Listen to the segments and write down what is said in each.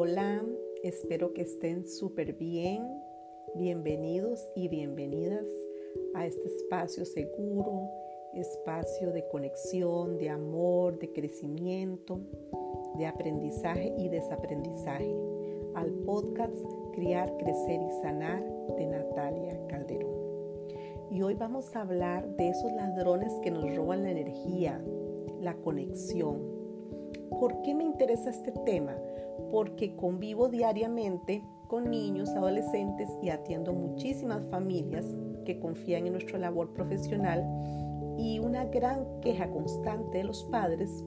Hola, espero que estén súper bien. Bienvenidos y bienvenidas a este espacio seguro, espacio de conexión, de amor, de crecimiento, de aprendizaje y desaprendizaje, al podcast Criar, Crecer y Sanar de Natalia Calderón. Y hoy vamos a hablar de esos ladrones que nos roban la energía, la conexión. ¿Por qué me interesa este tema? Porque convivo diariamente con niños, adolescentes y atiendo muchísimas familias que confían en nuestra labor profesional y una gran queja constante de los padres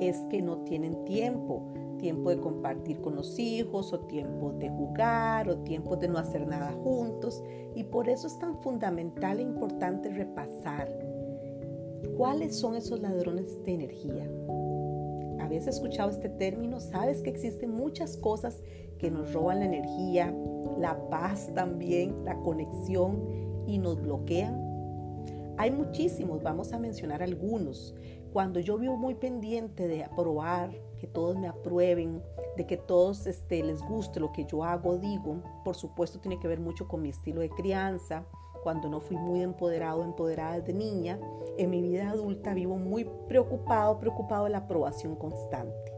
es que no tienen tiempo, tiempo de compartir con los hijos o tiempo de jugar o tiempo de no hacer nada juntos. Y por eso es tan fundamental e importante repasar cuáles son esos ladrones de energía, habías escuchado este término, sabes que existen muchas cosas que nos roban la energía, la paz también, la conexión y nos bloquean. Hay muchísimos, vamos a mencionar algunos. Cuando yo vivo muy pendiente de aprobar, que todos me aprueben, de que todos este, les guste lo que yo hago, digo, por supuesto tiene que ver mucho con mi estilo de crianza, cuando no fui muy empoderado empoderada desde niña, en mi vida adulta vivo muy preocupado, preocupado de la aprobación constante.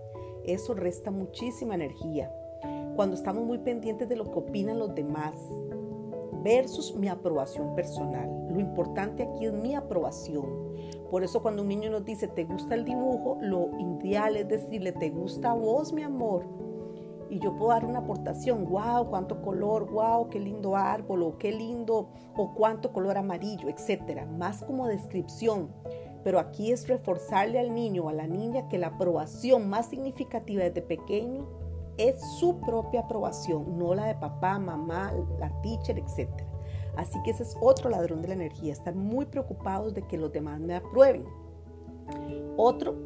Eso resta muchísima energía. Cuando estamos muy pendientes de lo que opinan los demás versus mi aprobación personal. Lo importante aquí es mi aprobación. Por eso cuando un niño nos dice, ¿te gusta el dibujo? Lo ideal es decirle, ¿te gusta a vos, mi amor? Y yo puedo dar una aportación, wow, cuánto color, wow, qué lindo árbol, o qué lindo, o cuánto color amarillo, etcétera, más como descripción. Pero aquí es reforzarle al niño o a la niña que la aprobación más significativa desde pequeño es su propia aprobación, no la de papá, mamá, la teacher, etcétera. Así que ese es otro ladrón de la energía, estar muy preocupados de que los demás me aprueben. Otro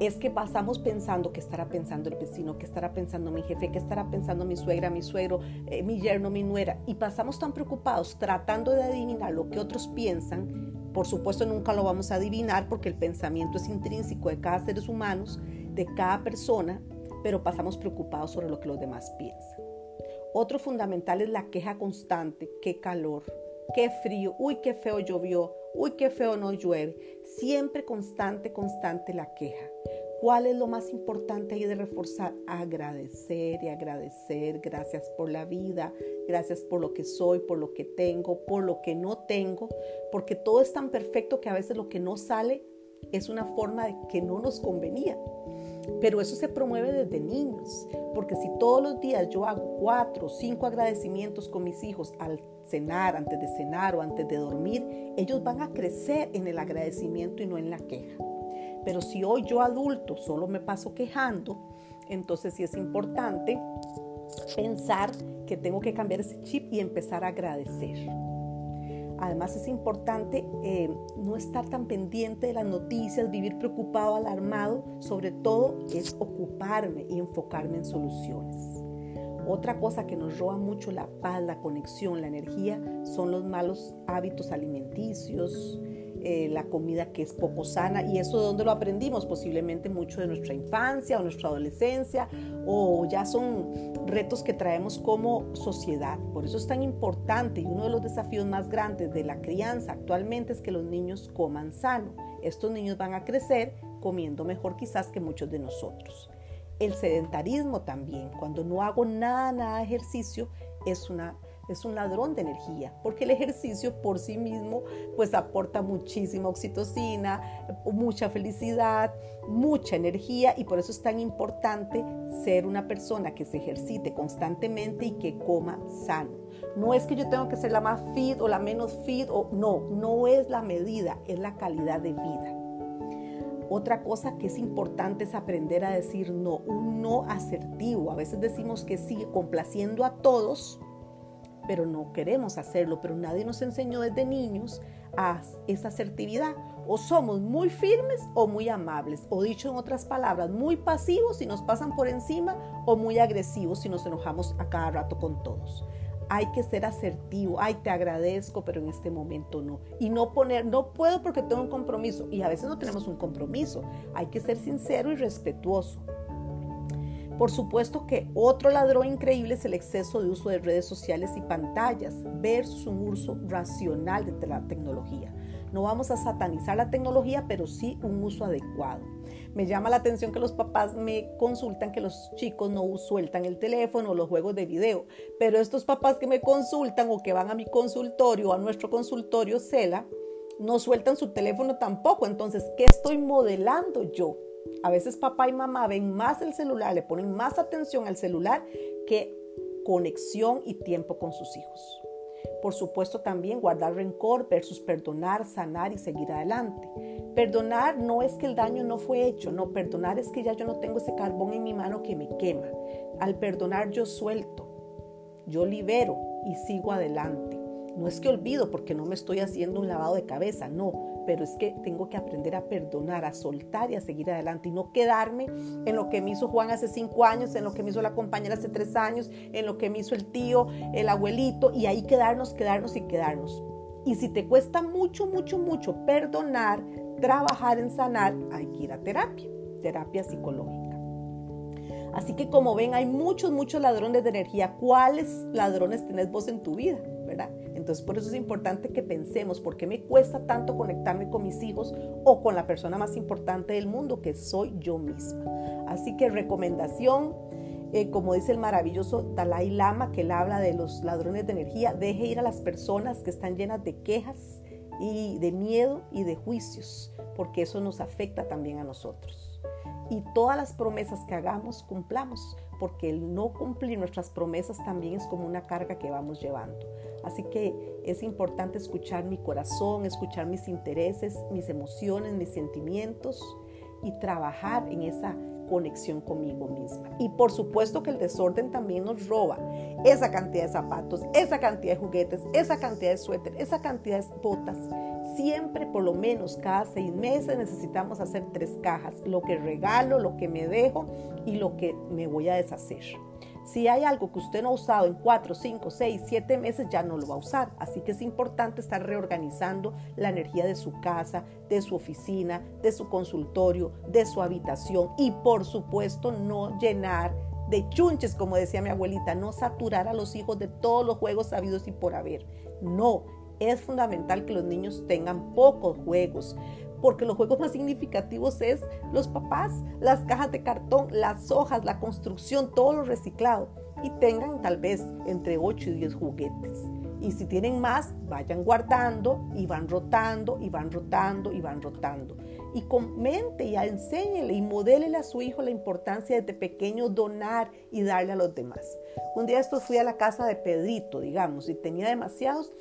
es que pasamos pensando qué estará pensando el vecino, qué estará pensando mi jefe, qué estará pensando mi suegra, mi suegro, eh, mi yerno, mi nuera. Y pasamos tan preocupados tratando de adivinar lo que otros piensan. Por supuesto nunca lo vamos a adivinar porque el pensamiento es intrínseco de cada ser humano, de cada persona, pero pasamos preocupados sobre lo que los demás piensan. Otro fundamental es la queja constante, qué calor, qué frío, uy, qué feo llovió, uy, qué feo no llueve. Siempre constante, constante la queja. ¿Cuál es lo más importante ahí de reforzar? Agradecer y agradecer. Gracias por la vida, gracias por lo que soy, por lo que tengo, por lo que no tengo, porque todo es tan perfecto que a veces lo que no sale es una forma de que no nos convenía. Pero eso se promueve desde niños, porque si todos los días yo hago cuatro o cinco agradecimientos con mis hijos al cenar, antes de cenar o antes de dormir, ellos van a crecer en el agradecimiento y no en la queja. Pero si hoy yo adulto solo me paso quejando, entonces sí es importante pensar que tengo que cambiar ese chip y empezar a agradecer. Además es importante eh, no estar tan pendiente de las noticias, vivir preocupado, alarmado, sobre todo es ocuparme y enfocarme en soluciones. Otra cosa que nos roba mucho la paz, la conexión, la energía son los malos hábitos alimenticios, eh, la comida que es poco sana y eso de dónde lo aprendimos, posiblemente mucho de nuestra infancia o nuestra adolescencia o ya son retos que traemos como sociedad. Por eso es tan importante y uno de los desafíos más grandes de la crianza actualmente es que los niños coman sano. Estos niños van a crecer comiendo mejor quizás que muchos de nosotros. El sedentarismo también, cuando no hago nada, nada de ejercicio, es una es un ladrón de energía, porque el ejercicio por sí mismo pues aporta muchísima oxitocina, mucha felicidad, mucha energía y por eso es tan importante ser una persona que se ejercite constantemente y que coma sano. No es que yo tengo que ser la más fit o la menos fit o no, no es la medida, es la calidad de vida. Otra cosa que es importante es aprender a decir no, un no asertivo. A veces decimos que sí, complaciendo a todos, pero no queremos hacerlo, pero nadie nos enseñó desde niños a esa asertividad. O somos muy firmes o muy amables, o dicho en otras palabras, muy pasivos si nos pasan por encima o muy agresivos si nos enojamos a cada rato con todos. Hay que ser asertivo, ay, te agradezco, pero en este momento no. Y no poner, no puedo porque tengo un compromiso. Y a veces no tenemos un compromiso. Hay que ser sincero y respetuoso. Por supuesto que otro ladrón increíble es el exceso de uso de redes sociales y pantallas versus un uso racional de la tecnología. No vamos a satanizar la tecnología, pero sí un uso adecuado. Me llama la atención que los papás me consultan que los chicos no sueltan el teléfono o los juegos de video, pero estos papás que me consultan o que van a mi consultorio, a nuestro consultorio CELA, no sueltan su teléfono tampoco. Entonces, ¿qué estoy modelando yo? A veces papá y mamá ven más el celular, le ponen más atención al celular que conexión y tiempo con sus hijos. Por supuesto también guardar rencor versus perdonar, sanar y seguir adelante. Perdonar no es que el daño no fue hecho, no, perdonar es que ya yo no tengo ese carbón en mi mano que me quema. Al perdonar yo suelto, yo libero y sigo adelante. No es que olvido porque no me estoy haciendo un lavado de cabeza, no, pero es que tengo que aprender a perdonar, a soltar y a seguir adelante y no quedarme en lo que me hizo Juan hace cinco años, en lo que me hizo la compañera hace tres años, en lo que me hizo el tío, el abuelito y ahí quedarnos, quedarnos y quedarnos. Y si te cuesta mucho, mucho, mucho perdonar, trabajar en sanar, hay que ir a terapia, terapia psicológica. Así que como ven, hay muchos, muchos ladrones de energía. ¿Cuáles ladrones tenés vos en tu vida? Entonces por eso es importante que pensemos, ¿por qué me cuesta tanto conectarme con mis hijos o con la persona más importante del mundo, que soy yo misma? Así que recomendación, eh, como dice el maravilloso Dalai Lama, que él habla de los ladrones de energía, deje ir a las personas que están llenas de quejas y de miedo y de juicios, porque eso nos afecta también a nosotros y todas las promesas que hagamos cumplamos, porque el no cumplir nuestras promesas también es como una carga que vamos llevando. Así que es importante escuchar mi corazón, escuchar mis intereses, mis emociones, mis sentimientos y trabajar en esa conexión conmigo misma. Y por supuesto que el desorden también nos roba esa cantidad de zapatos, esa cantidad de juguetes, esa cantidad de suéter, esa cantidad de botas. Siempre, por lo menos cada seis meses, necesitamos hacer tres cajas. Lo que regalo, lo que me dejo y lo que me voy a deshacer. Si hay algo que usted no ha usado en 4, 5, 6, 7 meses, ya no lo va a usar. Así que es importante estar reorganizando la energía de su casa, de su oficina, de su consultorio, de su habitación y por supuesto no llenar de chunches, como decía mi abuelita, no saturar a los hijos de todos los juegos sabidos y por haber. No, es fundamental que los niños tengan pocos juegos, porque los juegos más significativos es los papás, las cajas de cartón, las hojas, la construcción, todo lo reciclado. Y tengan tal vez entre 8 y 10 juguetes. Y si tienen más, vayan guardando y van rotando y van rotando y van rotando. Y comente y enséñele y modélele a su hijo la importancia de pequeño donar y darle a los demás. Un día esto fui a la casa de Pedrito, digamos, y tenía demasiados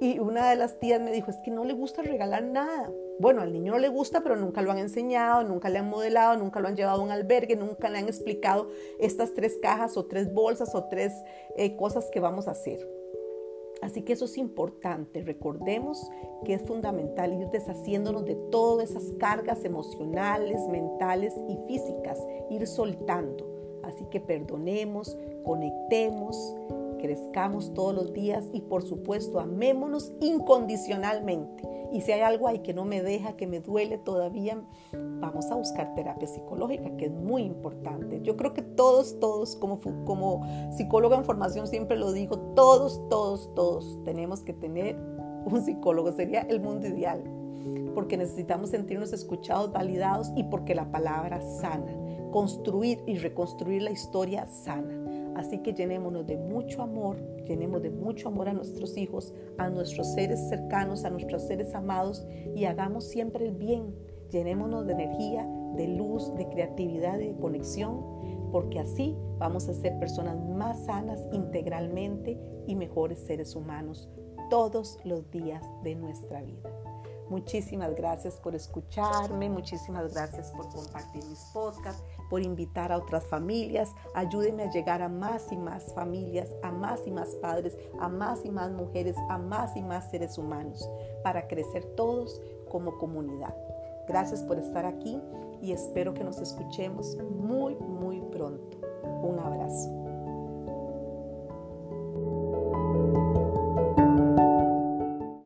y una de las tías me dijo, es que no le gusta regalar nada. Bueno, al niño no le gusta, pero nunca lo han enseñado, nunca le han modelado, nunca lo han llevado a un albergue, nunca le han explicado estas tres cajas o tres bolsas o tres eh, cosas que vamos a hacer. Así que eso es importante. Recordemos que es fundamental ir deshaciéndonos de todas esas cargas emocionales, mentales y físicas, ir soltando. Así que perdonemos, conectemos, crezcamos todos los días y por supuesto amémonos incondicionalmente. Y si hay algo ahí que no me deja, que me duele todavía, vamos a buscar terapia psicológica, que es muy importante. Yo creo que todos, todos, como, como psicóloga en formación siempre lo digo, todos, todos, todos tenemos que tener un psicólogo. Sería el mundo ideal, porque necesitamos sentirnos escuchados, validados y porque la palabra sana. Construir y reconstruir la historia sana. Así que llenémonos de mucho amor, llenemos de mucho amor a nuestros hijos, a nuestros seres cercanos, a nuestros seres amados y hagamos siempre el bien. Llenémonos de energía, de luz, de creatividad de conexión, porque así vamos a ser personas más sanas integralmente y mejores seres humanos todos los días de nuestra vida. Muchísimas gracias por escucharme, muchísimas gracias por compartir mis podcasts, por invitar a otras familias. Ayúdenme a llegar a más y más familias, a más y más padres, a más y más mujeres, a más y más seres humanos, para crecer todos como comunidad. Gracias por estar aquí y espero que nos escuchemos muy, muy pronto. Un abrazo.